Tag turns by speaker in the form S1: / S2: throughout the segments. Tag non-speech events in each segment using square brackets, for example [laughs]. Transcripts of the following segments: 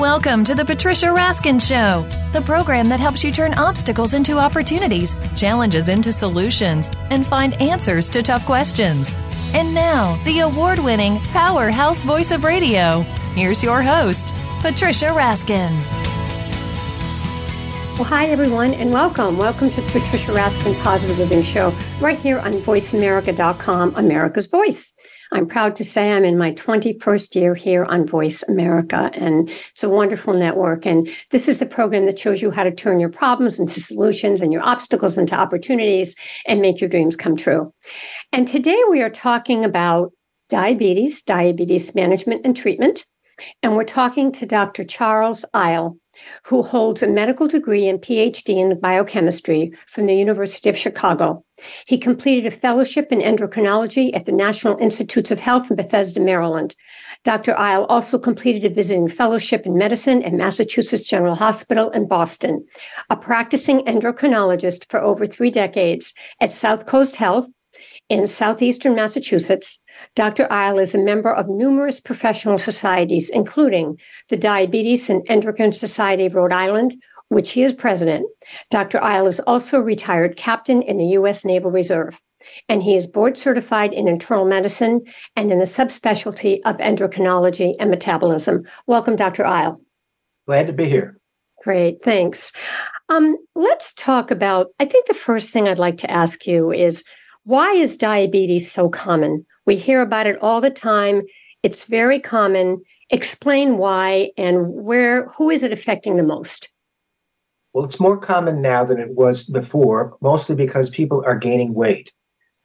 S1: Welcome to the Patricia Raskin Show, the program that helps you turn obstacles into opportunities, challenges into solutions, and find answers to tough questions. And now, the award winning powerhouse voice of radio. Here's your host, Patricia Raskin.
S2: Well, hi, everyone, and welcome. Welcome to the Patricia Raskin Positive Living Show, right here on VoiceAmerica.com, America's Voice. I'm proud to say I'm in my 21st year here on Voice America, and it's a wonderful network. And this is the program that shows you how to turn your problems into solutions and your obstacles into opportunities and make your dreams come true. And today we are talking about diabetes, diabetes management and treatment. And we're talking to Dr. Charles Eil, who holds a medical degree and PhD in biochemistry from the University of Chicago. He completed a fellowship in endocrinology at the National Institutes of Health in Bethesda, Maryland. Dr. Eil also completed a visiting fellowship in medicine at Massachusetts General Hospital in Boston. A practicing endocrinologist for over three decades at Southcoast Health in southeastern Massachusetts, Dr. Eil is a member of numerous professional societies, including the Diabetes and Endocrine Society of Rhode Island, which he is president. Dr. Eil is also a retired captain in the U.S. Naval Reserve, and he is board certified in internal medicine and in the subspecialty of endocrinology and metabolism. Welcome, Dr. Eil.
S3: Glad to be here.
S2: Great, thanks. Um, let's talk about. I think the first thing I'd like to ask you is why is diabetes so common? We hear about it all the time. It's very common. Explain why and where, who is it affecting the most?
S3: Well, it's more common now than it was before, mostly because people are gaining weight.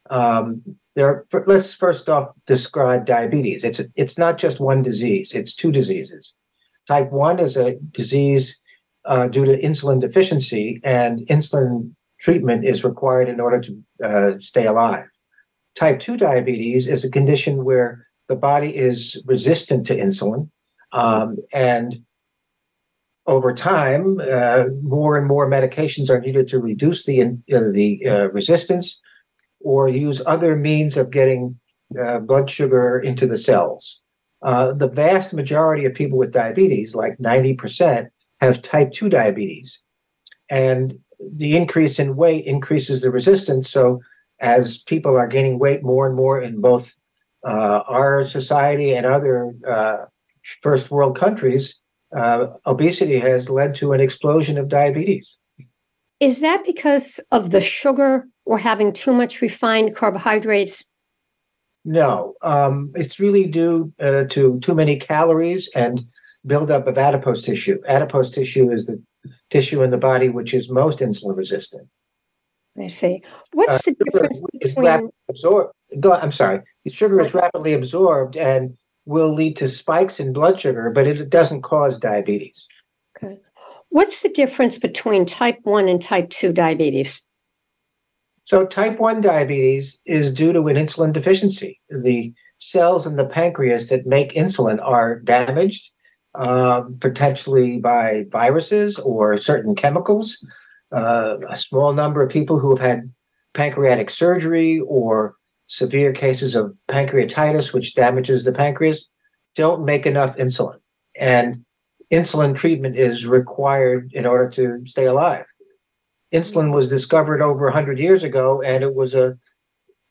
S3: Um, there, let's first off describe diabetes. It's it's not just one disease; it's two diseases. Type one is a disease uh, due to insulin deficiency, and insulin treatment is required in order to uh, stay alive. Type 2 diabetes is a condition where the body is resistant to insulin. Um, and over time, uh, more and more medications are needed to reduce the, uh, the uh, resistance or use other means of getting uh, blood sugar into the cells. Uh, the vast majority of people with diabetes, like 90%, have type 2 diabetes. And the increase in weight increases the resistance. So as people are gaining weight more and more in both uh, our society and other first world countries, uh, obesity has led to an explosion of diabetes.
S2: Is that because of the sugar or having too much refined carbohydrates?
S3: No, um, it's really due uh, to too many calories and buildup of adipose tissue. Adipose tissue is the tissue in the body which is most insulin resistant.
S2: I see. What's uh, the difference between
S3: absorbed? Go, I'm sorry. Sugar is rapidly absorbed and will lead to spikes in blood sugar, but it doesn't cause diabetes.
S2: Okay. What's the difference between type 1 and type 2 diabetes?
S3: So, type 1 diabetes is due to an insulin deficiency. The cells in the pancreas that make insulin are damaged um, potentially by viruses or certain chemicals. Uh, a small number of people who have had pancreatic surgery or severe cases of pancreatitis, which damages the pancreas, don't make enough insulin. And insulin treatment is required in order to stay alive. Insulin was discovered over 100 years ago, and it was a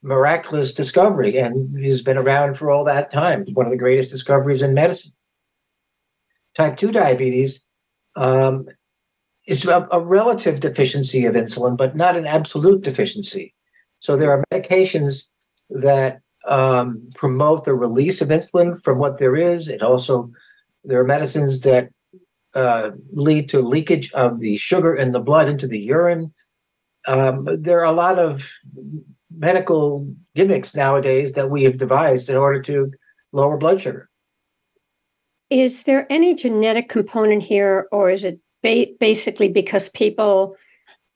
S3: miraculous discovery and has been around for all that time. It's one of the greatest discoveries in medicine type 2 diabetes um, is a, a, relative deficiency of insulin, but not an absolute deficiency. So there are medications that um, promote the release of insulin from what there is. It also, there are medicines that uh, lead to leakage of the sugar in the blood into the urine. Um, there are a lot of medical gimmicks nowadays that we have devised in order to lower blood sugar.
S2: Is there any genetic component here, or is it ba- basically because people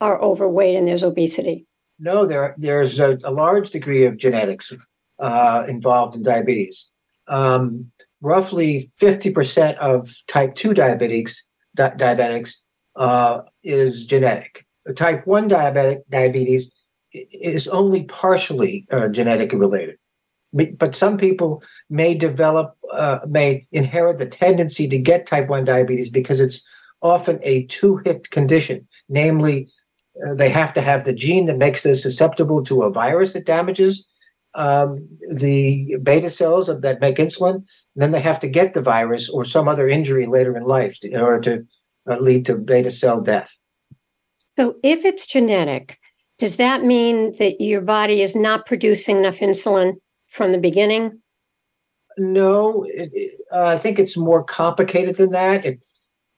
S2: are overweight and there's obesity?
S3: No, there there's a, a large degree of genetics uh, involved in diabetes. Um, roughly 50% of type 2 diabetics di- diabetics uh, is genetic. Type 1 diabetic diabetes is only partially uh, genetically related. but some people may develop, uh, may inherit the tendency to get type 1 diabetes because it's often a two hit condition. Namely, they have to have the gene that makes this susceptible to a virus that damages um, the beta cells of, that make insulin. then they have to get the virus or some other injury later in life to, in order to uh, lead to beta cell death.
S2: So, if it's genetic, does that mean that your body is not producing enough insulin from the beginning?
S3: No, it, it, uh, I think it's more complicated than that. It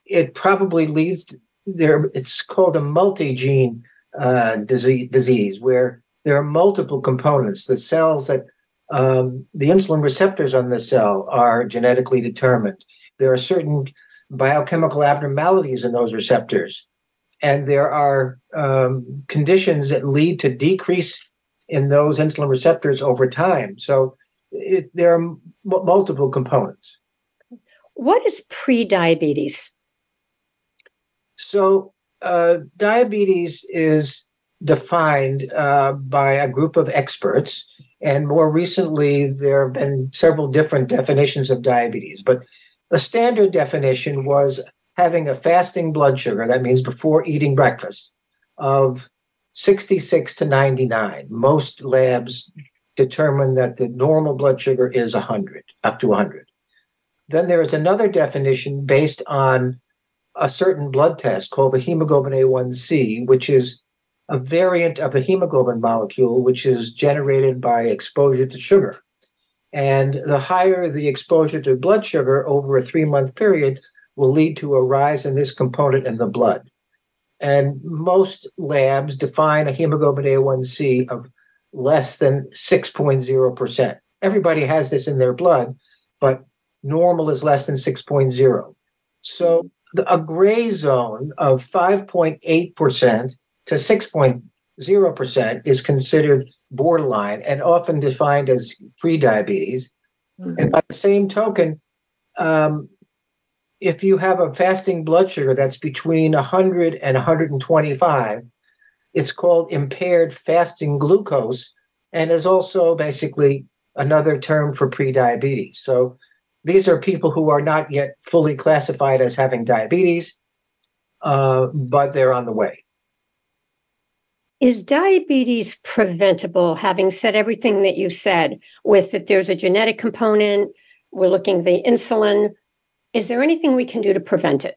S3: it probably leads to there. It's called a multi-gene uh, disease, disease where there are multiple components. The cells that um, the insulin receptors on the cell are genetically determined. There are certain biochemical abnormalities in those receptors, and there are um, conditions that lead to decrease in those insulin receptors over time. So it, there are m- multiple components.
S2: What is pre-diabetes?
S3: So uh, diabetes is defined uh, by a group of experts. And more recently, there have been several different definitions of diabetes. But the standard definition was having a fasting blood sugar, that means before eating breakfast, of 66 to 99. Most labs determine that the normal blood sugar is 100, up to 100. Then there is another definition based on a certain blood test called the hemoglobin A1C, which is a variant of the hemoglobin molecule, which is generated by exposure to sugar. And the higher the exposure to blood sugar over a three month period will lead to a rise in this component in the blood. And most labs define a hemoglobin A1C of less than 6.0%. Everybody has this in their blood, but normal is less than 6.0. So a gray zone of 5.8% to 6.0% is considered borderline and often defined as pre-diabetes. Mm-hmm. And by the same token, um, if you have a fasting blood sugar that's between 100 and 125, it's called impaired fasting glucose and is also basically another term for pre-diabetes. So these are people who are not yet fully classified as having diabetes, uh, but they're on the way.
S2: Is diabetes preventable, having said everything that you said, with that there's a genetic component, we're looking at the insulin. Is there anything we can do to prevent it?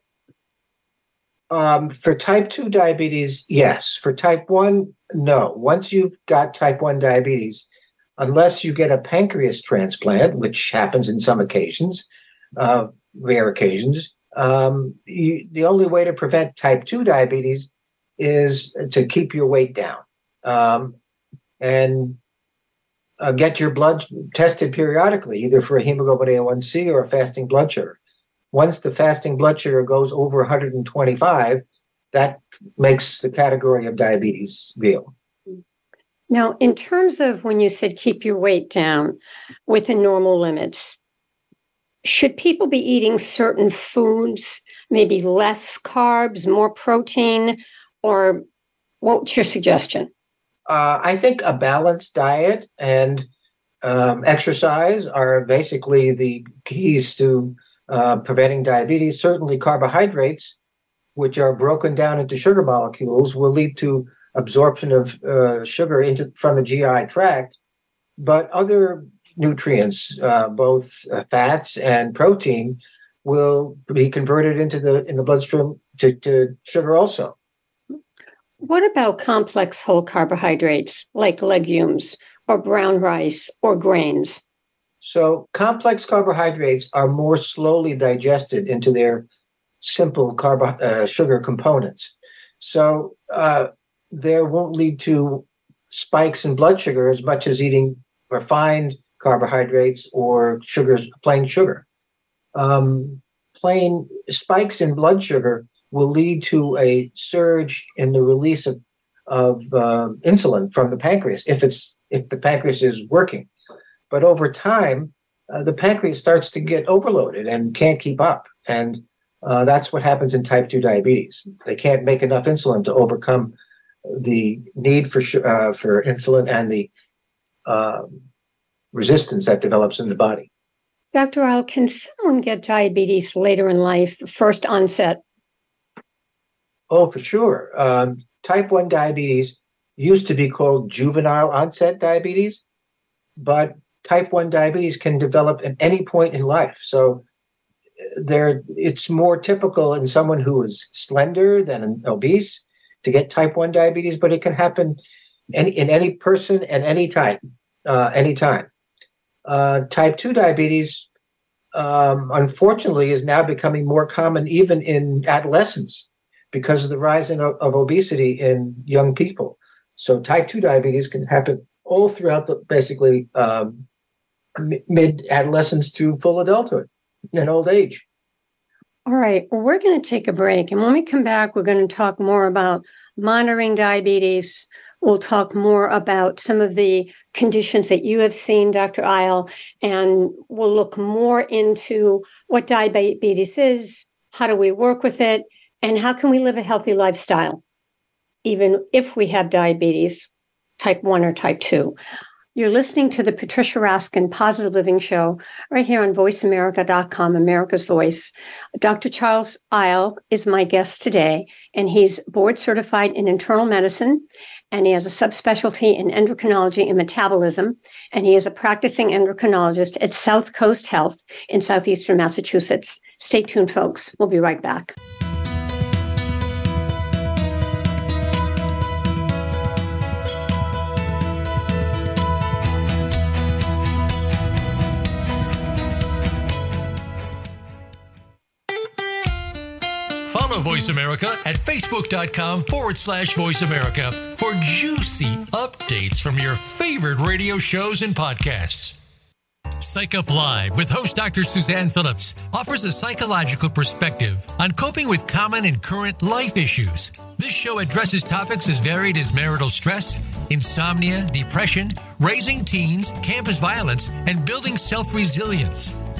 S3: Um, for type 2 diabetes, yes. For type 1, no. Once you've got type 1 diabetes, unless you get a pancreas transplant, which happens in some occasions, uh, rare occasions, um, you, the only way to prevent type 2 diabetes is to keep your weight down um, and uh, get your blood tested periodically, either for a hemoglobin A1C or a fasting blood sugar. Once the fasting blood sugar goes over 125, that makes the category of diabetes real.
S2: Now, in terms of when you said keep your weight down within normal limits, should people be eating certain foods, maybe less carbs, more protein? or what's your suggestion?
S3: Uh, I think a balanced diet and um, exercise are basically the keys to uh, preventing diabetes. Certainly, carbohydrates, which are broken down into sugar molecules, will lead to absorption of uh, sugar into from the GI tract. But other nutrients, uh, both uh, fats and protein, will be converted into the in the bloodstream to, to sugar also.
S2: What about complex whole carbohydrates like legumes or brown rice or grains?
S3: So, complex carbohydrates are more slowly digested into their simple carbo- uh, sugar components. So, uh, there won't lead to spikes in blood sugar as much as eating refined carbohydrates or sugars, plain sugar. Um, plain spikes in blood sugar will lead to a surge in the release of, of uh, insulin from the pancreas if it's if the pancreas is working. But over time, uh, the pancreas starts to get overloaded and can't keep up, and uh, that's what happens in type two diabetes. They can't make enough insulin to overcome the need for uh, for insulin and the um, resistance that develops in the body.
S2: Dr. Eil, can someone get diabetes later in life, first onset?
S3: Oh, for sure. Um, type 1 diabetes used to be called juvenile onset diabetes, but type 1 diabetes can develop at any point in life. So there it's more typical in someone who is slender than obese to get type 1 diabetes, but it can happen in, in any person at any time, uh, anytime. Uh, type 2 diabetes, um, unfortunately, is now becoming more common even in adolescents because of the rising of, of obesity in young people. So type 2 diabetes can happen all throughout the basically um, mid adolescence to full adulthood and old age.
S2: All right. Well, we're going to take a break. And when we come back, we're going to talk more about monitoring diabetes. We'll talk more about some of the conditions that you have seen, Dr. Eil, and we'll look more into what diabetes is, how do we work with it, and how can we live a healthy lifestyle, even if we have diabetes, type 1 or type 2. You're listening to the Patricia Raskin Positive Living Show right here on voiceamerica.com, America's Voice. Dr. Charles Eil is my guest today, and he's board certified in internal medicine, and he has a subspecialty in endocrinology and metabolism, and he is a practicing endocrinologist at Southcoast Health in southeastern Massachusetts. Stay tuned, folks. We'll be right back.
S4: Voice America at facebook.com forward slash voice America for juicy updates from your favorite radio shows and podcasts. Psych Up Live with host Dr. Suzanne Phillips offers a psychological perspective on coping with common and current life issues. This show addresses topics as varied as marital stress, insomnia, depression, raising teens, campus violence, and building self resilience.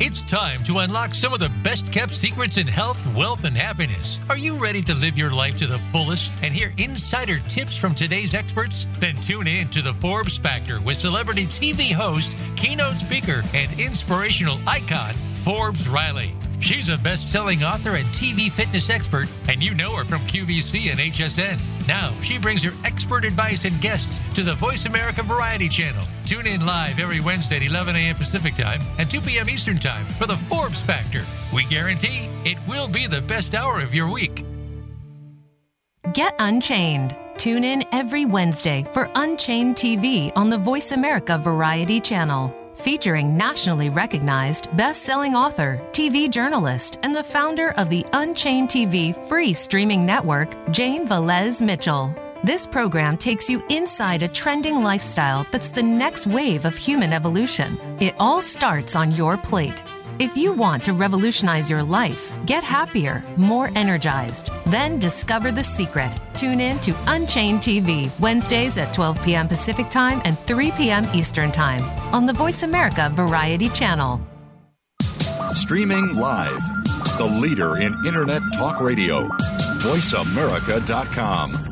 S4: It's time to unlock some of the best kept secrets in health, wealth, and happiness. Are you ready to live your life to the fullest and hear insider tips from today's experts? Then tune in to the Forbes Factor with celebrity TV host, keynote speaker, and inspirational icon, Forbes Riley. She's a best selling author and TV fitness expert, and you know her from QVC and HSN. Now, she brings her expert advice and guests to the Voice America Variety Channel. Tune in live every Wednesday at 11 a.m. Pacific Time and 2 p.m. Eastern Time for the Forbes Factor. We guarantee it will be the best hour of your week.
S1: Get Unchained. Tune in every Wednesday for Unchained TV on the Voice America Variety Channel featuring nationally recognized best-selling author, TV journalist, and the founder of the Unchained TV free streaming network, Jane Velez Mitchell. This program takes you inside a trending lifestyle that's the next wave of human evolution. It all starts on your plate. If you want to revolutionize your life, get happier, more energized, then discover the secret. Tune in to Unchained TV Wednesdays at 12 p.m. Pacific Time and 3 p.m. Eastern Time on the Voice America Variety Channel.
S5: Streaming live, the leader in Internet Talk Radio, voiceamerica.com.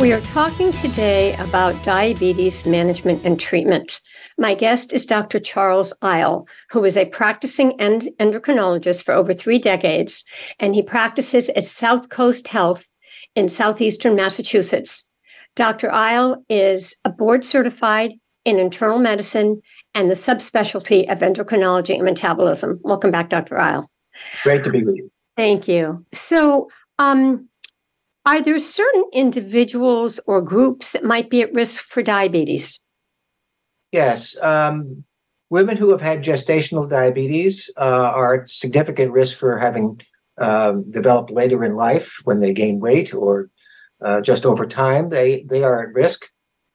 S2: We are talking today about diabetes management and treatment. My guest is Dr. Charles Eil, who is a practicing end- endocrinologist for over three decades, and he practices at Southcoast Health in southeastern Massachusetts. Dr. Eil is a board certified in internal medicine and the subspecialty of endocrinology and metabolism. Welcome back, Dr. Eil.
S3: Great to be with you.
S2: Thank you. So, um, Are there certain individuals or groups that might be at risk for diabetes?
S3: Yes. Um, women who have had gestational diabetes uh, are at significant risk for having um, developed later in life when they gain weight or uh, just over time. They they are at risk.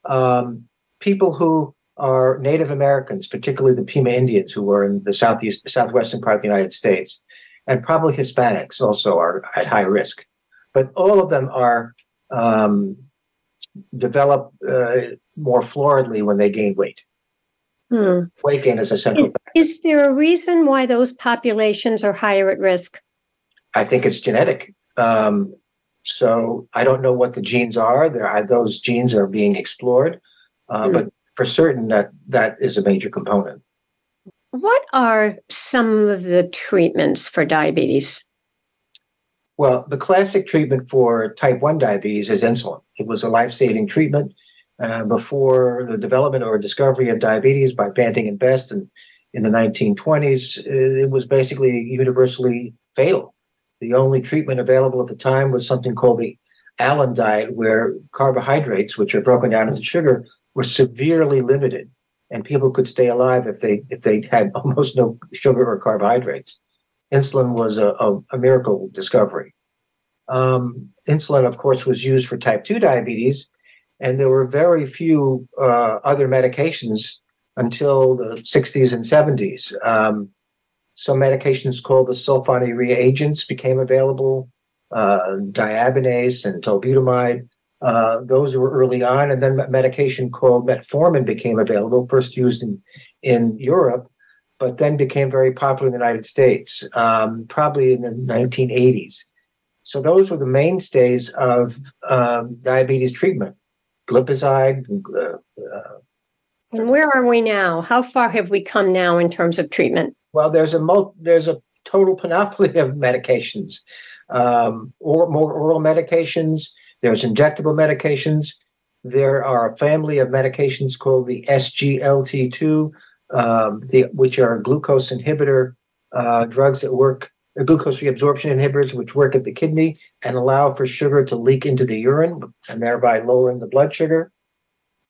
S3: Um, people who are Native Americans, particularly the Pima Indians, who are in the southeast southwestern part of the United States, and probably Hispanics also are at high risk but all of them are um, develop uh, more floridly when they gain weight. Hmm. Weight gain is a central
S2: is, factor. Is there a reason why those populations are higher at risk?
S3: I think it's genetic. Um, so I don't know what the genes are. There are those genes are being explored, uh, hmm. but for certain that that is a major component.
S2: What are some of the treatments for diabetes?
S3: Well, the classic treatment for type 1 diabetes is insulin. It was a life saving treatment uh, before the development or discovery of diabetes by Banting and Best. In the 1920s, it was basically universally fatal. The only treatment available at the time was something called the Allen diet, where carbohydrates, which are broken down into sugar, were severely limited, and people could stay alive if they if they had [laughs] almost no sugar or carbohydrates insulin was a, a, a miracle discovery. Um, insulin, of course, was used for type 2 diabetes, and there were very few uh, other medications until the 60s and 70s. Um, some medications called the sulfonylurea agents became available, uh, Diabinese and tolbutamide. Uh, those were early on, and then medication called metformin became available, first used in, in Europe but then became very popular in the United States, um, probably in the 1980s. So those were the mainstays of um, diabetes treatment, glipizide. Uh,
S2: uh, and where are we now? How far have we come now in terms of treatment?
S3: Well, there's a mul- there's a total panoply [laughs] of medications, um, or more oral medications. There's injectable medications. There are a family of medications called the SGLT2 um, the, which are glucose inhibitor uh, drugs that work, uh, glucose reabsorption inhibitors, which work at the kidney and allow for sugar to leak into the urine and thereby lowering the blood sugar.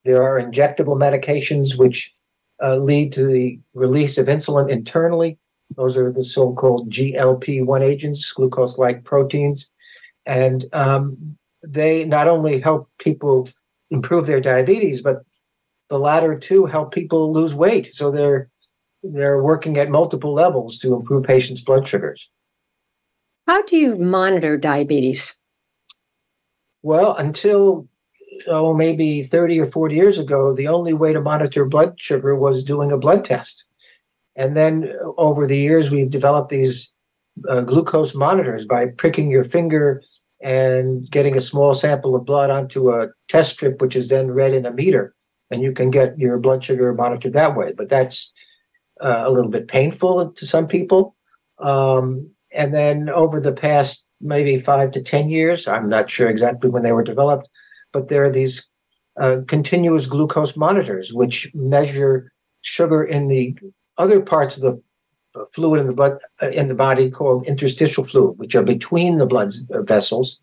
S3: There are injectable medications which uh, lead to the release of insulin internally. Those are the so called GLP 1 agents, glucose like proteins. And um, they not only help people improve their diabetes, but the latter two help people lose weight. So they're they're working at multiple levels to improve patients' blood sugars.
S2: How do you monitor diabetes?
S3: Well, until oh maybe 30 or 40 years ago, the only way to monitor blood sugar was doing a blood test. And then over the years, we've developed these uh, glucose monitors by pricking your finger and getting a small sample of blood onto a test strip, which is then read in a meter and you can get your blood sugar monitored that way. But that's uh, a little bit painful to some people. Um, and then over the past maybe five to 10 years, I'm not sure exactly when they were developed, but there are these uh, continuous glucose monitors which measure sugar in the other parts of the fluid in the blood uh, in the body called interstitial fluid, which are between the blood vessels.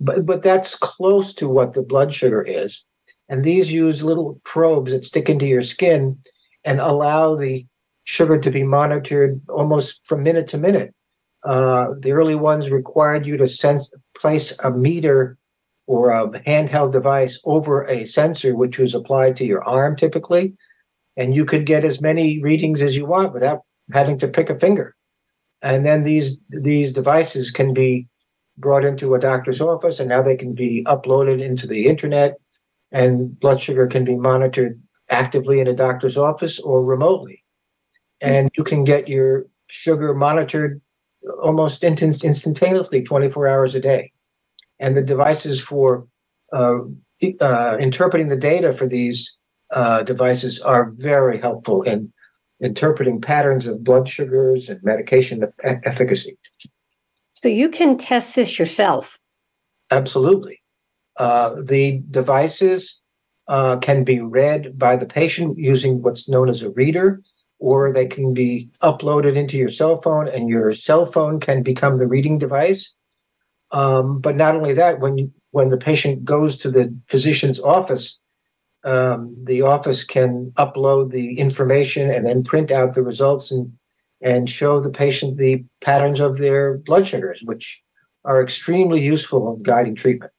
S3: But, but that's close to what the blood sugar is. And these use little probes that stick into your skin and allow the sugar to be monitored almost from minute to minute. Uh, the early ones required you to sense, place a meter or a handheld device over a sensor, which was applied to your arm typically. And you could get as many readings as you want without having to pick a finger. And then these these devices can be brought into a doctor's office, and now they can be uploaded into the internet and blood sugar can be monitored actively in a doctor's office or remotely. And you can get your sugar monitored almost instantaneously 24 hours a day. And the devices for uh, uh, interpreting the data for these uh, devices are very helpful in interpreting patterns of blood sugars and medication efficacy.
S2: So you can test this yourself.
S3: Absolutely. Uh, the devices uh, can be read by the patient using what's known as a reader, or they can be uploaded into your cell phone, and your cell phone can become the reading device. Um, but not only that, when you, when the patient goes to the physician's office, um, the office can upload the information and then print out the results and and show the patient the patterns of their blood sugars, which are extremely useful in guiding treatment.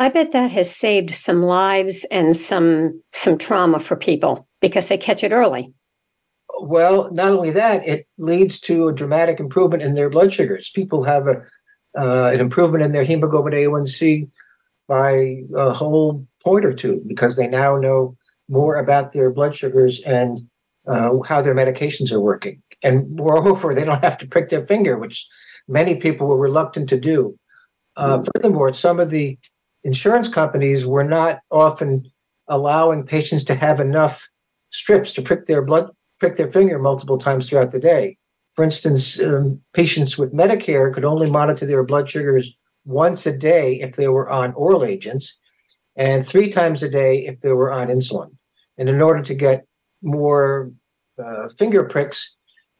S2: I bet that has saved some lives and some some trauma for people because they catch it early.
S3: Well, not only that, it leads to a dramatic improvement in their blood sugars. People have a uh, an improvement in their hemoglobin A1C by a whole point or two because they now know more about their blood sugars and uh, how their medications are working. And moreover, they don't have to prick their finger, which many people were reluctant to do. Uh, mm. furthermore, some of the insurance companies were not often allowing patients to have enough strips to prick their blood, prick their finger multiple times throughout the day. For instance, um, patients with Medicare could only monitor their blood sugars once a day if they were on oral agents, and three times a day if they were on insulin. And in order to get more uh, finger pricks,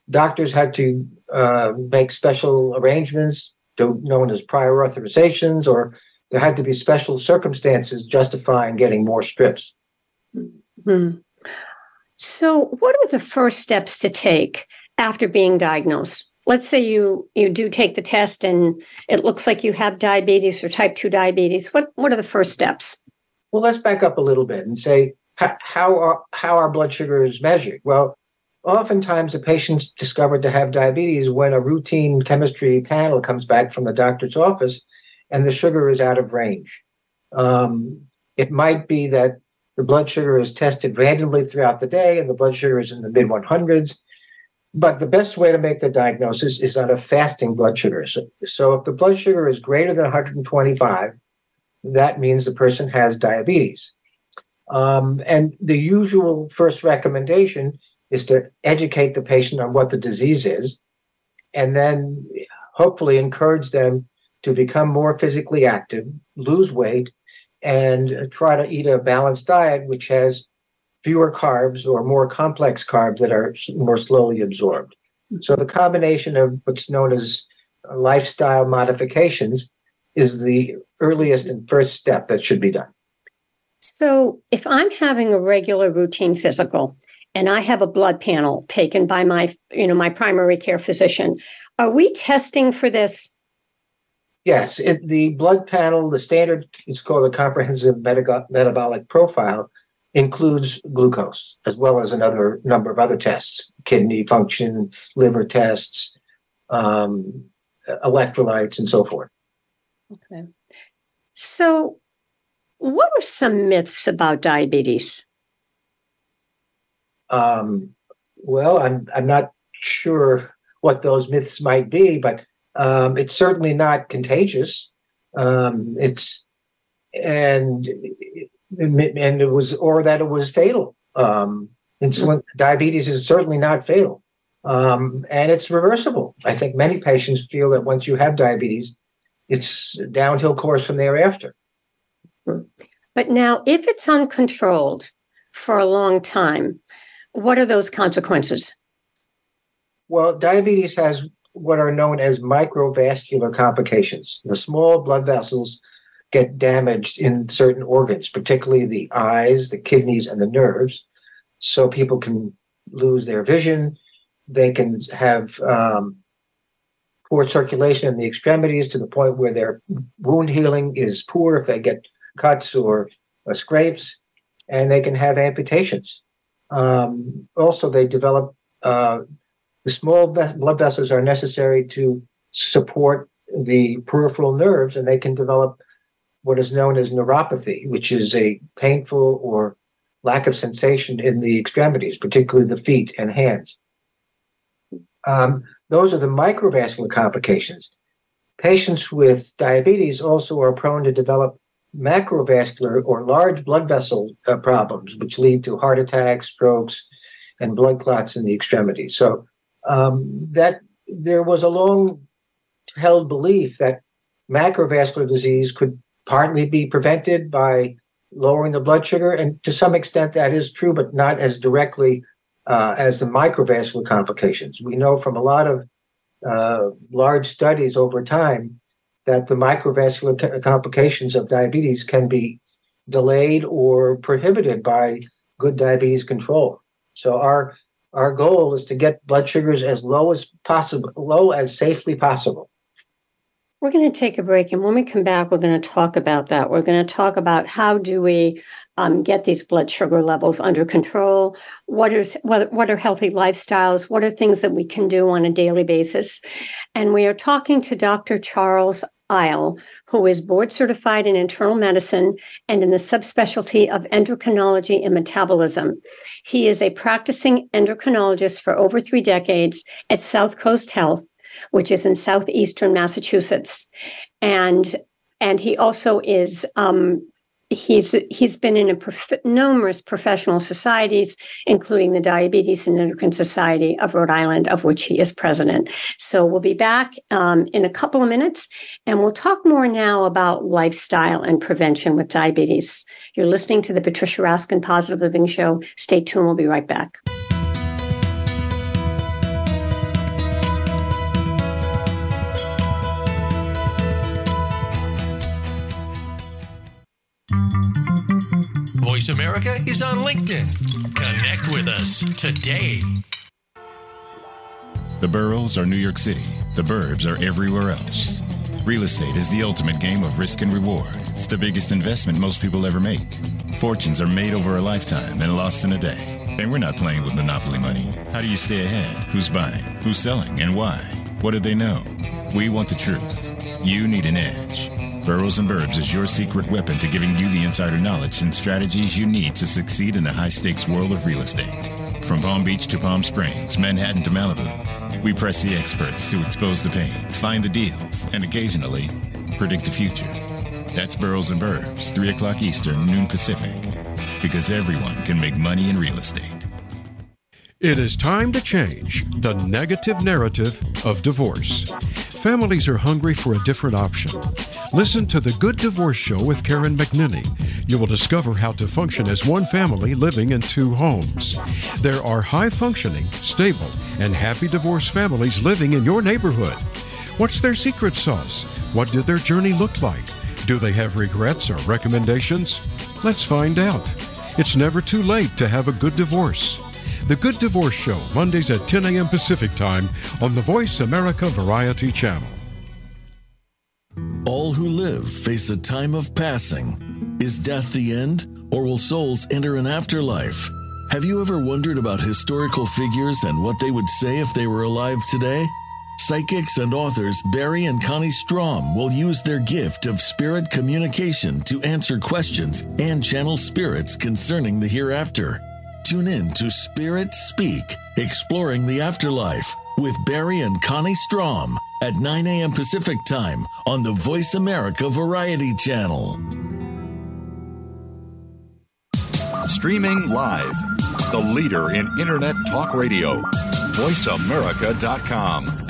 S3: doctors had to uh, make special arrangements known as prior authorizations, or there had to be special circumstances justifying getting more strips.
S2: Mm-hmm. So, what are the first steps to take after being diagnosed? Let's say you you do take the test and it looks like you have diabetes or type 2 diabetes. What what are the first steps?
S3: Well, let's back up a little bit and say how are how our blood sugar is measured. Well, oftentimes a patient's discovered to have diabetes when a routine chemistry panel comes back from the doctor's office and the sugar is out of range. Um, it might be that the blood sugar is tested randomly throughout the day and the blood sugar is in the mid 100s. But the best way to make the diagnosis is on a fasting blood sugar. So, so if the blood sugar is greater than 125, that means the person has diabetes. Um, and the usual first recommendation is to educate the patient on what the disease is, and then hopefully encourage them to become more physically active, lose weight, and try to eat a balanced diet which has fewer carbs or more complex carbs that are more slowly absorbed. So the combination of what's known as lifestyle modifications is the earliest and first step that should be done.
S2: So if I'm having a regular routine physical and I have a blood panel taken by my, you know, my primary care physician, are we testing for this?
S3: Yes, it, the blood panel, the standard is called a comprehensive metabolic profile, includes glucose as well as another number of other tests, kidney function, liver tests, um, electrolytes, and so forth.
S2: Okay. So, what are some myths about diabetes?
S3: Um, well, I'm I'm not sure what those myths might be, but um, it's certainly not contagious. Um, it's and and it was or that it was fatal. Um, insulin diabetes is certainly not fatal, um, and it's reversible. I think many patients feel that once you have diabetes, it's downhill course from thereafter.
S2: But now, if it's uncontrolled for a long time, what are those consequences?
S3: Well, diabetes has what are known as microvascular complications. The small blood vessels get damaged in certain organs, particularly the eyes, the kidneys, and the nerves. So people can lose their vision. They can have um, poor circulation in the extremities to the point where their wound healing is poor if they get cuts or uh, scrapes, and they can have amputations. Um, also, they develop uh, the small blood vessels are necessary to support the peripheral nerves, and they can develop what is known as neuropathy, which is a painful or lack of sensation in the extremities, particularly the feet and hands. Um, those are the microvascular complications. Patients with diabetes also are prone to develop macrovascular or large blood vessel uh, problems, which lead to heart attacks, strokes, and blood clots in the extremities. So um, that there was a long held belief that macrovascular disease could partly be prevented by lowering the blood sugar, and to some extent that is true, but not as directly uh, as the microvascular complications. We know from a lot of uh, large studies over time that the microvascular complications of diabetes can be delayed or prohibited by good diabetes control. So our our goal is to get blood sugars as low as possible, low as safely possible.
S2: We're going to take a break, and when we come back, we're going to talk about that. We're going to talk about how do we um, get these blood sugar levels under control. What is what, what are healthy lifestyles? What are things that we can do on a daily basis? And we are talking to Dr. Charles Eil, who is board certified in internal medicine and in the subspecialty of endocrinology and metabolism. He is a practicing endocrinologist for over three decades at Southcoast Health which is in southeastern Massachusetts, and and he also is um, he's he's been in prof- numerous professional societies, including the Diabetes and Endocrine Society of Rhode Island, of which he is president. So we'll be back um, in a couple of minutes, and we'll talk more now about lifestyle and prevention with diabetes. You're listening to the Patricia Raskin Positive Living Show. Stay tuned. We'll be right back.
S4: Voice America is on LinkedIn. Connect with us today.
S6: The boroughs are New York City. The burbs are everywhere else. Real estate is the ultimate game of risk and reward. It's the biggest investment most people ever make. Fortunes are made over a lifetime and lost in a day. And we're not playing with monopoly money. How do you stay ahead? Who's buying? Who's selling? And why? What do they know? We want the truth. You need an edge. Burrows and Burbs is your secret weapon to giving you the insider knowledge and strategies you need to succeed in the high stakes world of real estate. From Palm Beach to Palm Springs, Manhattan to Malibu, we press the experts to expose the pain, find the deals, and occasionally predict the future. That's Burrows and Burbs, 3 o'clock Eastern, noon Pacific. Because everyone can make money in real estate.
S7: It is time to change the negative narrative of divorce. Families are hungry for a different option. Listen to The Good Divorce Show with Karen McNinney. You will discover how to function as one family living in two homes. There are high functioning, stable, and happy divorce families living in your neighborhood. What's their secret sauce? What did their journey look like? Do they have regrets or recommendations? Let's find out. It's never too late to have a good divorce. The Good Divorce Show, Mondays at 10 a.m. Pacific Time on the Voice America Variety Channel.
S8: All who live face a time of passing. Is death the end, or will souls enter an afterlife? Have you ever wondered about historical figures and what they would say if they were alive today? Psychics and authors Barry and Connie Strom will use their gift of spirit communication to answer questions and channel spirits concerning the hereafter. Tune in to Spirit Speak, Exploring the Afterlife with Barry and Connie Strom at 9 a.m. Pacific Time on the Voice America Variety Channel.
S5: Streaming live, the leader in Internet Talk Radio, voiceamerica.com.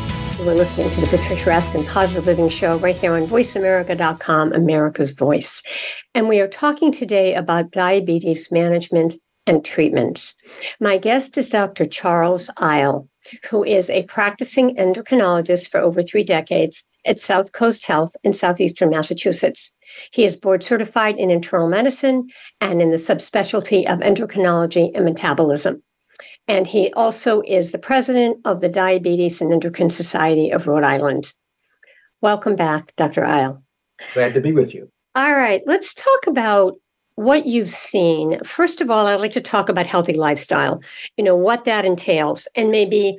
S2: We're listening to the Patricia Raskin Positive Living Show right here on voiceamerica.com, America's Voice. And we are talking today about diabetes management and treatment. My guest is Dr. Charles Eil, who is a practicing endocrinologist for over three decades at Southcoast Health in southeastern Massachusetts. He is board certified in internal medicine and in the subspecialty of endocrinology and metabolism. And he also is the president of the Diabetes and Endocrine Society of Rhode Island. Welcome back, Dr. Eil.
S3: Glad to be with you.
S2: All right, let's talk about what you've seen. First of all, I'd like to talk about healthy lifestyle, you know, what that entails, and maybe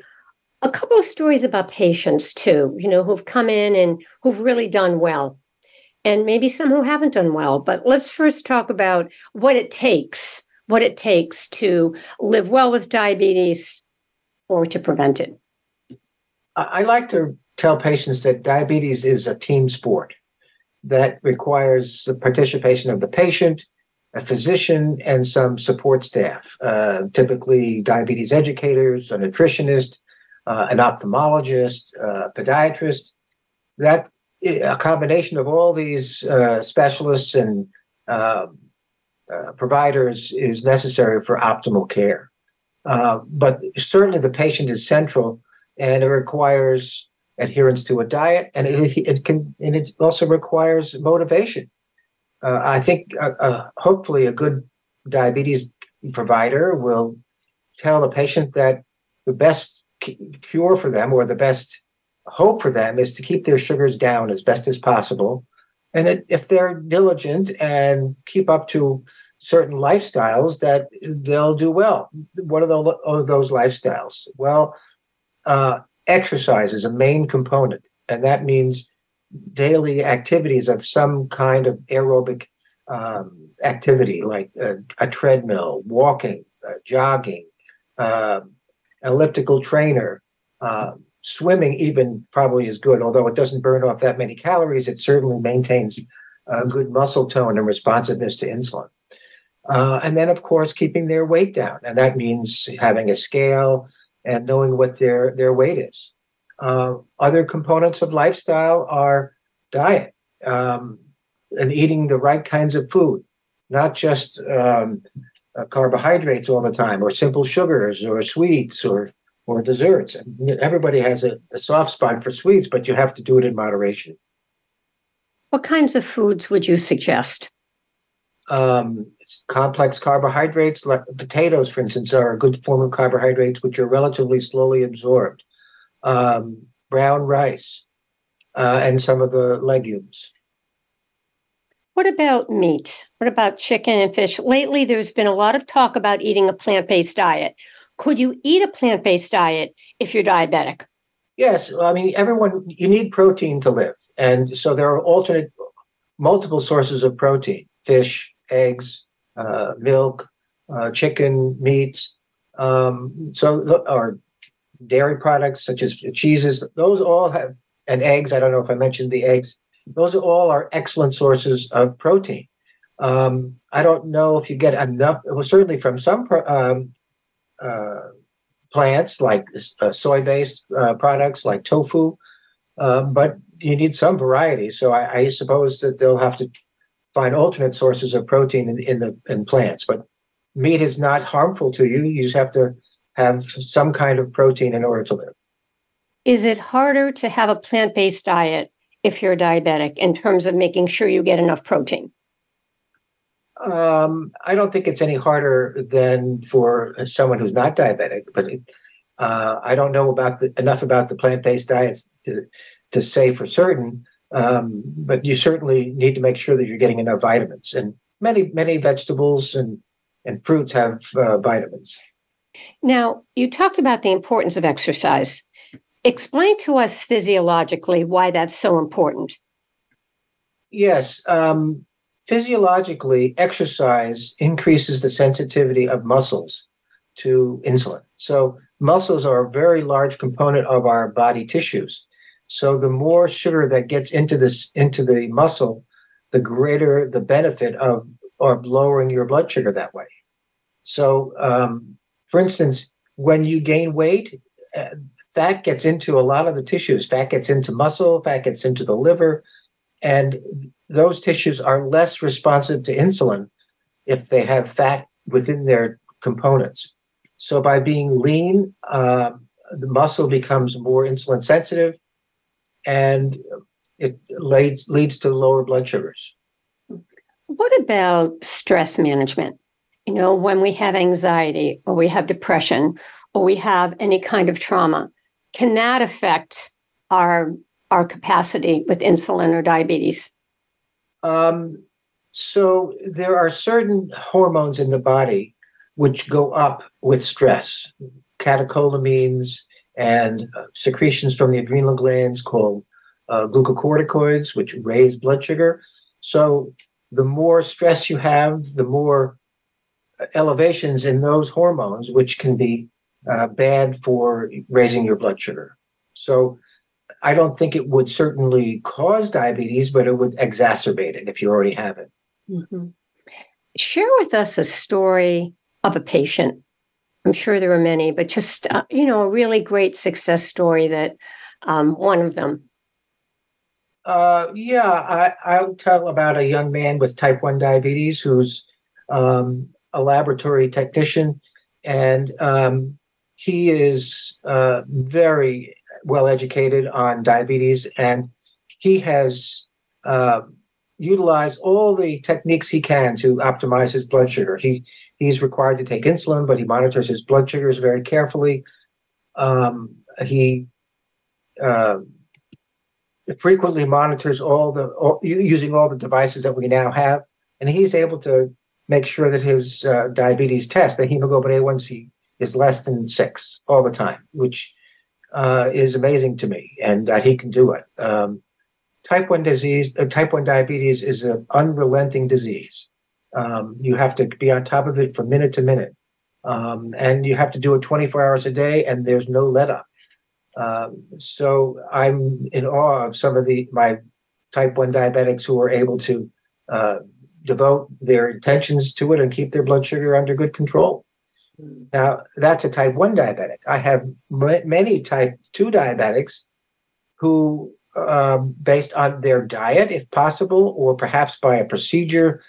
S2: a couple of stories about patients too, you know, who've come in and who've really done well, and maybe some who haven't done well. But let's first talk about what it takes what it takes to live well with diabetes or to prevent it?
S3: I like to tell patients that diabetes is a team sport that requires the participation of the patient, a physician, and some support staff, uh, typically diabetes educators, a nutritionist, uh, an ophthalmologist, uh, podiatrist. That a combination of all these uh, specialists and um, uh, providers is necessary for optimal care. Uh, but certainly the patient is central, and it requires adherence to a diet, and it, it can and it also requires motivation. Uh, I think uh, uh, hopefully a good diabetes provider will tell the patient that the best cure for them or the best hope for them is to keep their sugars down as best as possible. And it, if they're diligent and keep up to certain lifestyles, that they'll do well. What are, the, are those lifestyles? Well, uh, exercise is a main component, and that means daily activities of some kind of aerobic um, activity, like a, a treadmill, walking, uh, jogging, uh, elliptical trainer, uh, swimming. Even probably is good, although it doesn't burn off that many calories. It certainly maintains a good muscle tone and responsiveness to insulin. Uh, and then, of course, keeping their weight down, and that means having a scale, and knowing what their their weight is. Uh, other components of lifestyle are diet um, and eating the right kinds of food, not just um, uh, carbohydrates all the time, or simple sugars, or sweets, or or desserts. And Everybody has a, a soft spot for sweets, but you have to do it in moderation.
S2: What kinds of foods would you suggest?
S3: um, complex carbohydrates, like potatoes, for instance, are a good form of carbohydrates, which are relatively slowly absorbed. Um, brown rice uh, and some of the legumes.
S2: What about meat? What about chicken and fish? Lately, there's been a lot of talk about eating a plant based diet. Could you eat a plant based diet if you're diabetic?
S3: Yes. I mean, everyone, you need protein to live. And so there are alternate, multiple sources of protein fish, eggs, uh, milk, uh, chicken, meats, um, so or dairy products such as cheeses. Those all have and eggs. I don't know if I mentioned the eggs. Those all are excellent sources of protein. Um, I don't know if you get enough. Well, certainly from some pro, um, plants like uh, soy-based uh, products like tofu, but you need some variety. So I, I, suppose that they'll have to find alternate sources of protein in, in the in plants. But meat is not harmful to you. You just have to have some kind of protein in order to live.
S2: Is it harder to have a plant based diet if you're diabetic in terms of making sure you get enough protein?
S3: Um, I don't think it's any harder than for someone who's not diabetic, but it, uh, I don't know about the, enough about the plant based diets to, to say for certain. Um, but you certainly need to make sure that you're getting enough vitamins. And many, many vegetables and, and fruits have uh, vitamins.
S2: Now, you talked about the importance of exercise. Explain to us physiologically why that's so important.
S3: Yes. Um, physiologically, exercise increases the sensitivity of muscles to insulin. So, muscles are a very large component of our body tissues. So the more sugar that gets into this into the muscle, the greater the benefit of or lowering your blood sugar that way. So, um, for instance, when you gain weight, uh, fat gets into a lot of the tissues. Fat gets into muscle. Fat gets into the liver, and those tissues are less responsive to insulin if they have fat within their components. So, by being lean, uh, the muscle becomes more insulin sensitive and it leads leads to lower blood sugars.
S2: What about stress management? You know, when we have anxiety or we have depression or we have any kind of trauma, can that affect our our capacity with insulin or diabetes?
S3: Um, so there are certain hormones in the body which go up with stress, catecholamines, and uh, secretions from the adrenal glands called uh, glucocorticoids, which raise blood sugar. So the more stress you have, the more uh, elevations in those hormones, which can be uh, bad for raising your blood sugar. So I don't think it would certainly cause diabetes, but it would exacerbate it if you already have it.
S2: Mm-hmm. Share with us a story of a patient. I'm sure there are many, but just uh, you know, a really great success story that um, one of them.
S3: Uh, yeah, I, will tell about a young man with type one diabetes who's um, a laboratory technician, and um, he is uh, very well educated on diabetes, and he has uh, utilized all the techniques he can to optimize his blood sugar. He he's required to take insulin, but he monitors his blood sugars very carefully. Um, he uh, frequently monitors all the all, using all the devices that we now have, and he's able to make sure that his uh, diabetes test, the hemoglobin A1C, is less than six all the time, which uh, is amazing to me, and that he can do it. Um, type one disease, uh, type one diabetes, is an unrelenting disease. Um, you have to be on top of it from minute to minute, um, and you have to do it 24 hours a day, and there's no let up. Um, so I'm in awe of some of the my type one diabetics who are able to uh, devote their attentions to it and keep their blood sugar under good control. Now, that's a type 1 diabetic. I have m- many type 2 diabetics who, um, based on their diet, if possible, or perhaps by a procedure,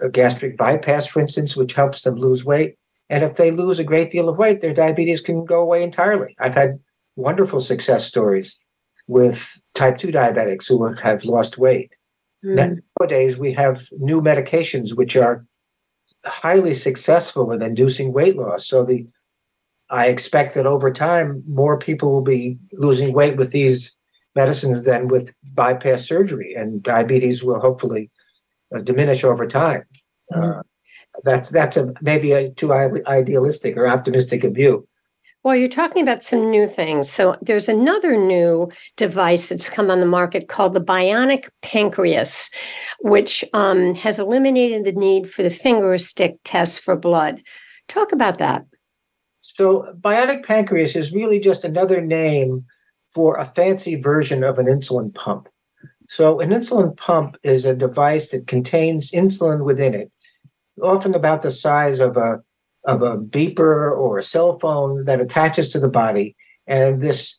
S3: a gastric bypass, for instance, which helps them lose weight. And if they lose a great deal of weight, their diabetes can go away entirely. I've had wonderful success stories with type 2 diabetics who have lost weight. Mm. Nowadays, we have new medications which are highly successful in inducing weight loss. So the I expect that over time, more people will be losing weight with these medicines than with bypass surgery, and diabetes will hopefully uh, diminish over time. Mm-hmm. Uh, that's that's a maybe a too idealistic or optimistic a view.
S2: Well, you're talking about some new things. So there's another new device that's come on the market called the Bionic Pancreas, which um, has eliminated the need for the finger stick test for blood. Talk about that.
S3: So, Bionic Pancreas is really just another name for a fancy version of an insulin pump. So, an insulin pump is a device that contains insulin within it, often about the size of a of a beeper or a cell phone that attaches to the body. And this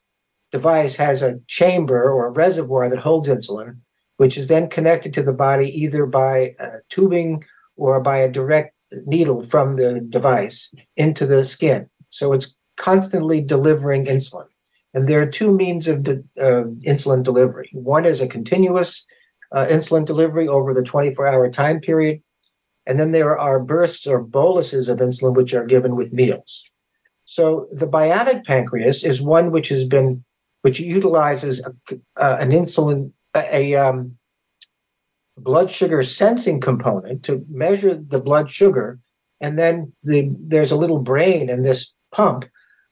S3: device has a chamber or a reservoir that holds insulin, which is then connected to the body either by tubing or by a direct needle from the device into the skin. So it's constantly delivering insulin. And there are two means of de- uh, insulin delivery. One is a continuous uh, insulin delivery over the 24 hour time period, and then there are bursts or boluses of insulin, which are given with meals. So the bionic pancreas is one which has been, which utilizes a, uh, an insulin, a, a um, blood sugar sensing component to measure the blood sugar. And then the, there's a little brain in this pump,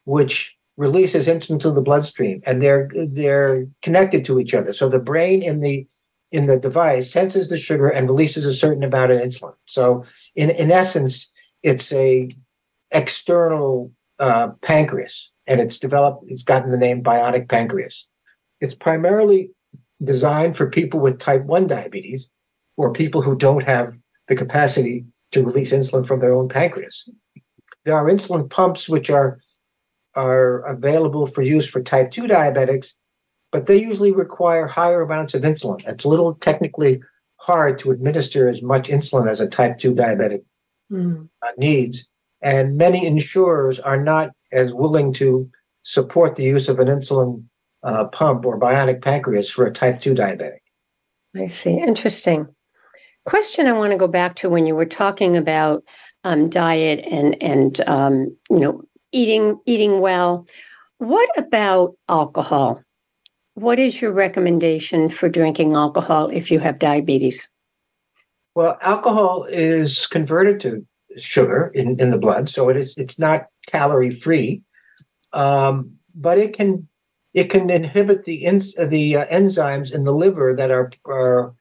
S3: which releases insulin to the bloodstream and they're, they're connected to each other. So the brain in the in the device senses the sugar and releases a certain amount of insulin. So in, in essence, it's a external uh, pancreas and it's developed, it's gotten the name bionic pancreas. It's primarily designed for people with type 1 diabetes or people who don't have the capacity to release insulin from their own pancreas. There are insulin pumps which are are available for use for type 2 diabetics but they usually require higher amounts of insulin. It's a little technically hard to administer as much insulin as a type 2 diabetic mm. needs. And many insurers are not as willing to support the use of an insulin uh, pump or bionic pancreas for a type 2 diabetic.
S2: I see. Interesting. Question I want to go back to when you were talking about um, diet and and um, you know eating eating well. What about alcohol? What is your recommendation for drinking alcohol if you have diabetes?
S3: Well, alcohol is converted to sugar in, in the blood, so it is it's not calorie free, um, but it can it can inhibit the ins, the uh, enzymes in the liver that are are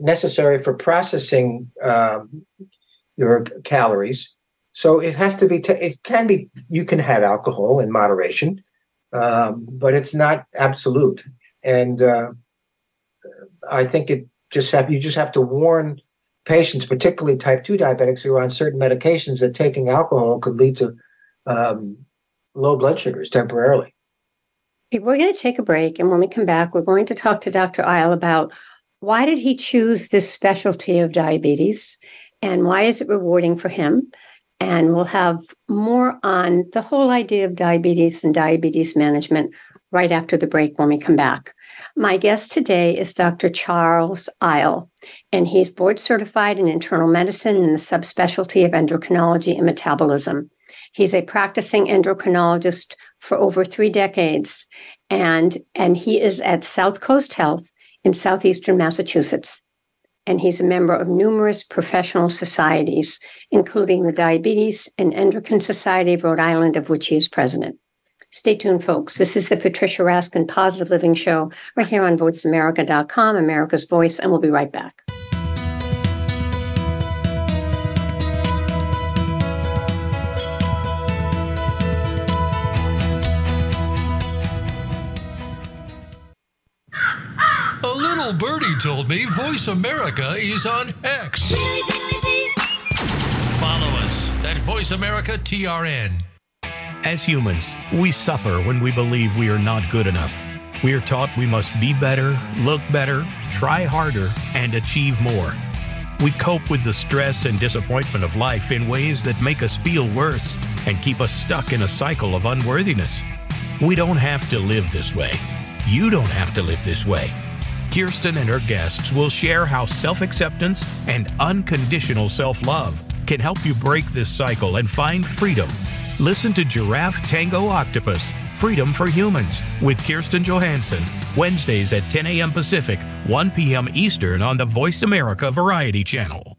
S3: necessary for processing um, your calories. So it has to be. T- it can be. You can have alcohol in moderation, um, but it's not absolute. And uh, I think it just have you just have to warn patients, particularly type two diabetics who are on certain medications, that taking alcohol could lead to um, low blood sugars temporarily.
S2: We're going to take a break, and when we come back, we're going to talk to Dr. Eil about why did he choose this specialty of diabetes, and why is it rewarding for him. And we'll have more on the whole idea of diabetes and diabetes management right after the break when we come back. My guest today is Dr. Charles Eil, and he's board certified in internal medicine in the subspecialty of endocrinology and metabolism. He's a practicing endocrinologist for over three decades, and, and he is at Southcoast Health in southeastern Massachusetts. And he's a member of numerous professional societies, including the Diabetes and Endocrine Society of Rhode Island, of which he is president. Stay tuned, folks. This is the Patricia Raskin Positive Living Show right here on VoiceAmerica.com, America's Voice, and we'll be right back.
S4: Little birdie told me Voice America is on X. Follow us at Voice America TRN.
S9: As humans, we suffer when we believe we are not good enough. We are taught we must be better, look better, try harder, and achieve more. We cope with the stress and disappointment of life in ways that make us feel worse and keep us stuck in a cycle of unworthiness. We don't have to live this way. You don't have to live this way. Kirsten and her guests will share how self acceptance and unconditional self love can help you break this cycle and find freedom Listen to Giraffe Tango Octopus Freedom for Humans with Kirsten Johansson, Wednesdays at 10 a.m. Pacific, 1 p.m. Eastern on the Voice America Variety Channel.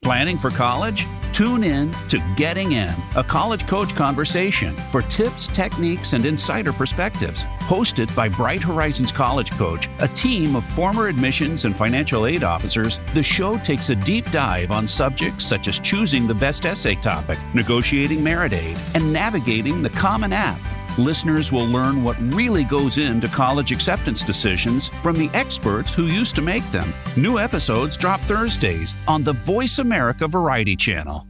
S10: Planning for college? Tune in to Getting In, a college coach conversation for tips, techniques, and insider perspectives. Hosted by Bright Horizons College Coach, a team of former admissions and financial aid officers, the show takes a deep dive on subjects such as choosing the best essay topic, negotiating merit aid, and navigating the Common App listeners will learn what really goes into college acceptance decisions from the experts who used to make them. New episodes drop Thursdays on the Voice America Variety Channel.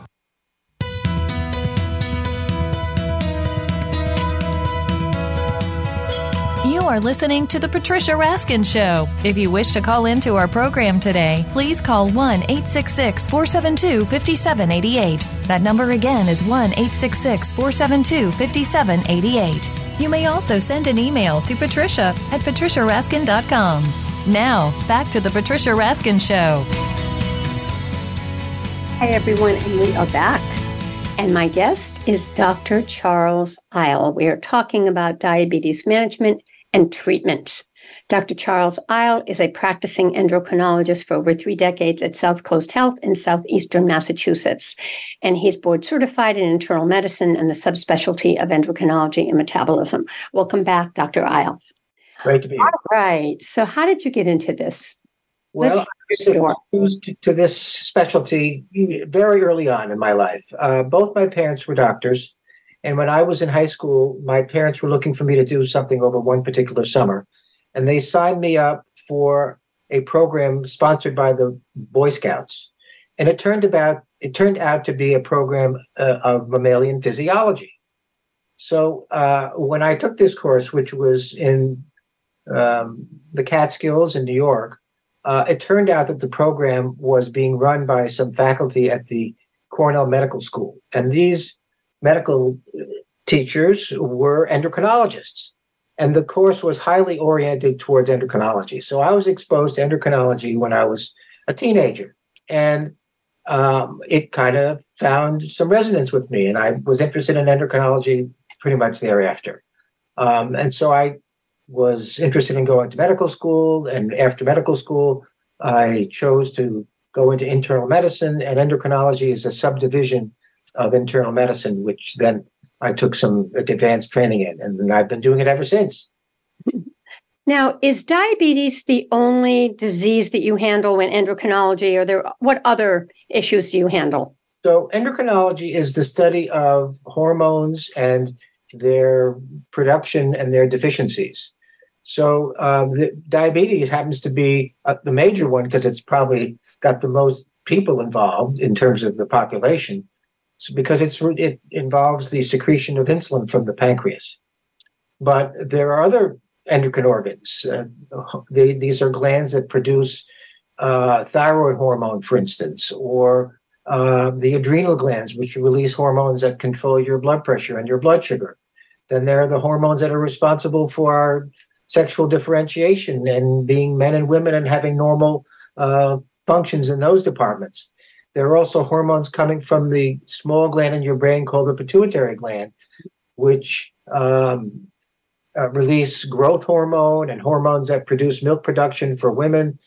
S1: You are listening to The Patricia Raskin Show. If you wish to call into our program today, please call 1 866 472 5788. That number again is 1 866 472 5788. You may also send an email to patricia at patriciaraskin.com. Now, back to The Patricia Raskin Show.
S2: Hi, everyone, and we are back. And my guest is Dr. Charles Eil. We are talking about diabetes management and treatment. Dr. Charles Eil is a practicing endocrinologist for over three decades at Southcoast Health in southeastern Massachusetts. And he's board certified in internal medicine and the subspecialty of endocrinology and metabolism. Welcome back, Dr. Eil.
S3: Great to be here.
S2: All right. So, how did you get into this?
S3: Well, I was to this specialty very early on in my life. Uh, both my parents were doctors. And when I was in high school, my parents were looking for me to do something over one particular summer. And they signed me up for a program sponsored by the Boy Scouts. And it turned about it turned out to be a program uh, of mammalian physiology. So uh, when I took this course, which was in um, the Catskills in New York, uh, it turned out that the program was being run by some faculty at the Cornell Medical School, and these medical teachers were endocrinologists. and the course was highly oriented towards endocrinology. So I was exposed to endocrinology when I was a teenager, and um, it kind of found some resonance with me, and I was interested in endocrinology pretty much thereafter. Um, and so I was interested in going to medical school, and after medical school, I chose to go into internal medicine, and endocrinology is a subdivision of internal medicine, which then I took some advanced training in, and I've been doing it ever since.
S2: Now, is diabetes the only disease that you handle in endocrinology, or there what other issues do you handle?
S3: So, endocrinology is the study of hormones and their production and their deficiencies. So, um, the diabetes happens to be uh, the major one because it's probably got the most people involved in terms of the population because it's it involves the secretion of insulin from the pancreas. But there are other endocrine organs. Uh, they, these are glands that produce uh, thyroid hormone, for instance, or uh, the adrenal glands, which release hormones that control your blood pressure and your blood sugar. Then there are the hormones that are responsible for our sexual differentiation and being men and women and having normal uh, functions in those departments. There are also hormones coming from the small gland in your brain called the pituitary gland, which um, uh, release growth hormone and hormones that produce milk production for women,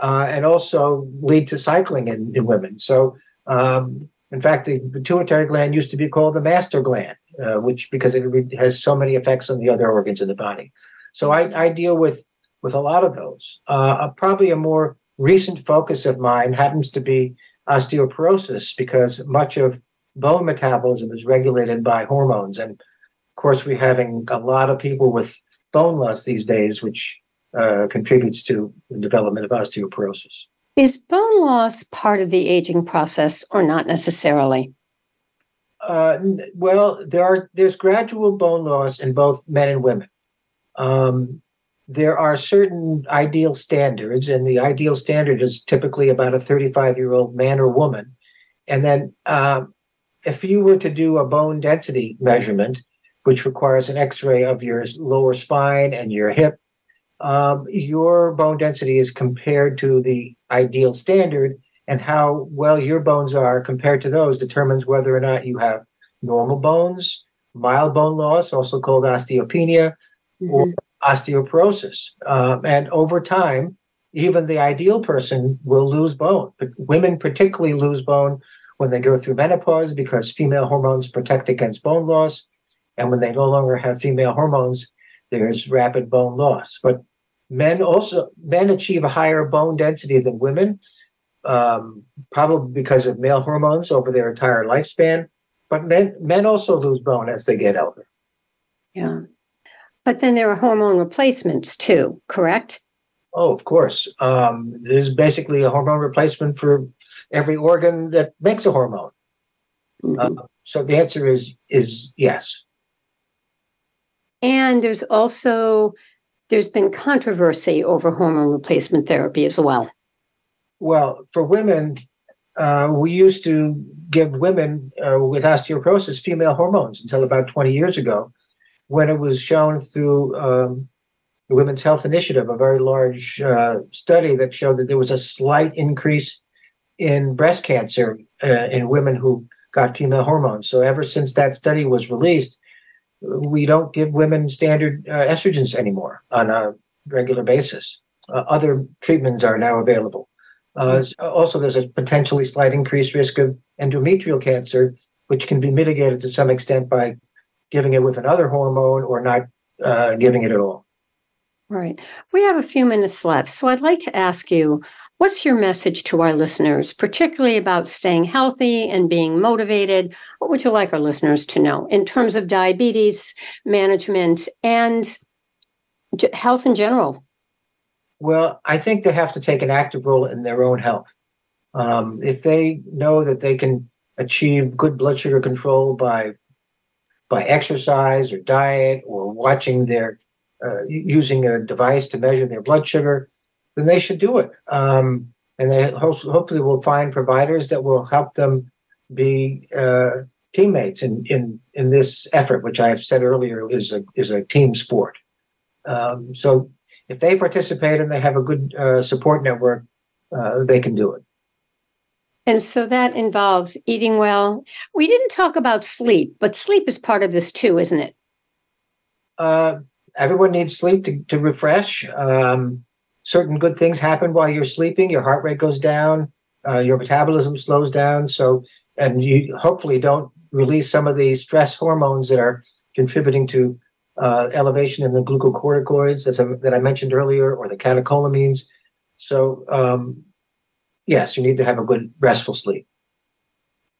S3: uh, and also lead to cycling in, in women. So, um, in fact, the pituitary gland used to be called the master gland, uh, which because it has so many effects on the other organs in the body. So, I, I deal with with a lot of those. Uh, probably a more recent focus of mine happens to be osteoporosis because much of bone metabolism is regulated by hormones. And of course, we're having a lot of people with bone loss these days, which uh, contributes to the development of osteoporosis.
S2: Is bone loss part of the aging process or not necessarily?
S3: Uh, well, there are there's gradual bone loss in both men and women. Um, there are certain ideal standards, and the ideal standard is typically about a 35 year old man or woman. And then, um, if you were to do a bone density measurement, which requires an x ray of your lower spine and your hip, um, your bone density is compared to the ideal standard, and how well your bones are compared to those determines whether or not you have normal bones, mild bone loss, also called osteopenia, mm-hmm. or osteoporosis. Um, and over time, even the ideal person will lose bone. But women particularly lose bone when they go through menopause because female hormones protect against bone loss. And when they no longer have female hormones, there's rapid bone loss. But men also men achieve a higher bone density than women, um, probably because of male hormones over their entire lifespan. But men men also lose bone as they get older.
S2: Yeah. But then there are hormone replacements too, correct?
S3: Oh, of course. Um, there's basically a hormone replacement for every organ that makes a hormone. Mm-hmm. Uh, so the answer is is yes.
S2: And there's also there's been controversy over hormone replacement therapy as well.
S3: Well, for women, uh, we used to give women uh, with osteoporosis female hormones until about 20 years ago when it was shown through um, the Women's Health Initiative, a very large uh, study that showed that there was a slight increase in breast cancer uh, in women who got female hormones. So ever since that study was released, we don't give women standard uh, estrogens anymore on a regular basis. Uh, other treatments are now available. Uh, mm-hmm. also, there's a potentially slight increased risk of endometrial cancer, which can be mitigated to some extent by giving it with another hormone or not uh, giving it at all.
S2: Right. We have a few minutes left. So I'd like to ask you what's your message to our listeners, particularly about staying healthy and being motivated? What would you like our listeners to know in terms of diabetes management and health in general?
S3: Well, I think they have to take an active role in their own health. Um, if they know that they can achieve good blood sugar control by by exercise or diet or watching their uh, using a device to measure their blood sugar, then they should do it. Um, and they ho- hopefully will find providers that will help them be uh, teammates in, in in this effort, which I have said earlier is a is a team sport. Um, so if they participate and they have a good uh, support network, uh, they can do it.
S2: And so that involves eating well. We didn't talk about sleep, but sleep is part of this too, isn't it?
S3: Uh, everyone needs sleep to, to refresh. Um, certain good things happen while you're sleeping. Your heart rate goes down, uh, your metabolism slows down. So, and you hopefully don't release some of the stress hormones that are contributing to uh, elevation in the glucocorticoids a, that I mentioned earlier, or the catecholamines. So, um, yes, you need to have a good restful sleep.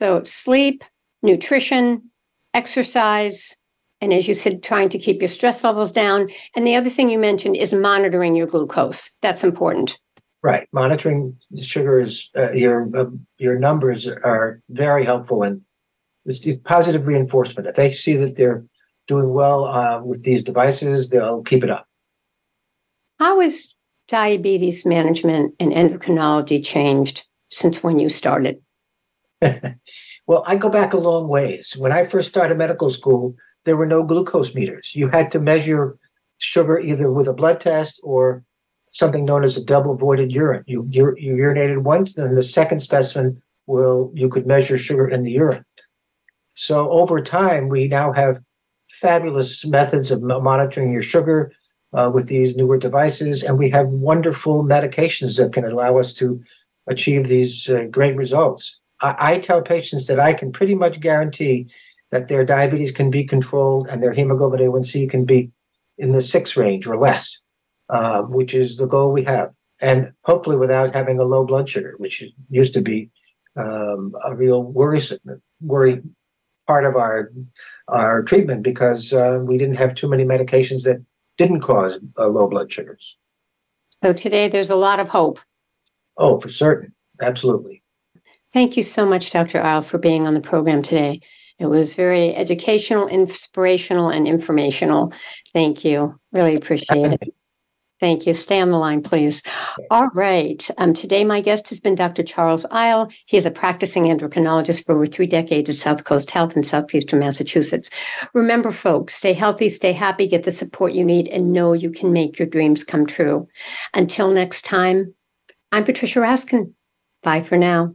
S2: So, sleep, nutrition, exercise, and as you said, trying to keep your stress levels down. And the other thing you mentioned is monitoring your glucose. That's important.
S3: Right, monitoring sugars, uh, your uh, your numbers are very helpful and it's positive reinforcement. If they see that they're doing well uh, with these devices, they'll keep it up.
S2: How has diabetes management and endocrinology changed since when you started? [laughs]
S3: well, I go back a long ways. When I first started medical school, there were no glucose meters. You had to measure sugar either with a blood test or something known as a double voided urine. You, you, you urinated once, then the second specimen will you could measure sugar in the urine. So over time, we now have fabulous methods of monitoring your sugar uh, with these newer devices, and we have wonderful medications that can allow us to achieve these uh, great results. I, I tell patients that I can pretty much guarantee that their diabetes can be controlled and their hemoglobin A1C can be in the six range or less, uh, which is the goal we have. And hopefully without having a low blood sugar, which used to be um, a real worrisome, worry part of our our treatment because uh, we didn't have too many medications that didn't cause uh, low blood sugars.
S2: So today there's a lot of hope.
S3: Oh, for certain, absolutely.
S2: Thank you so much, Dr. Eil, for being on the program today. It was very educational, inspirational, and informational. Thank you. Really appreciate it. [laughs] Thank you. Stay on the line, please. All right. Um, today, my guest has been Dr. Charles Eil. He is a practicing endocrinologist for over three decades at Southcoast Health in Southeastern Massachusetts. Remember, folks, stay healthy, stay happy, get the support you need, and know you can make your dreams come true. Until next time, I'm Patricia Raskin. Bye for now.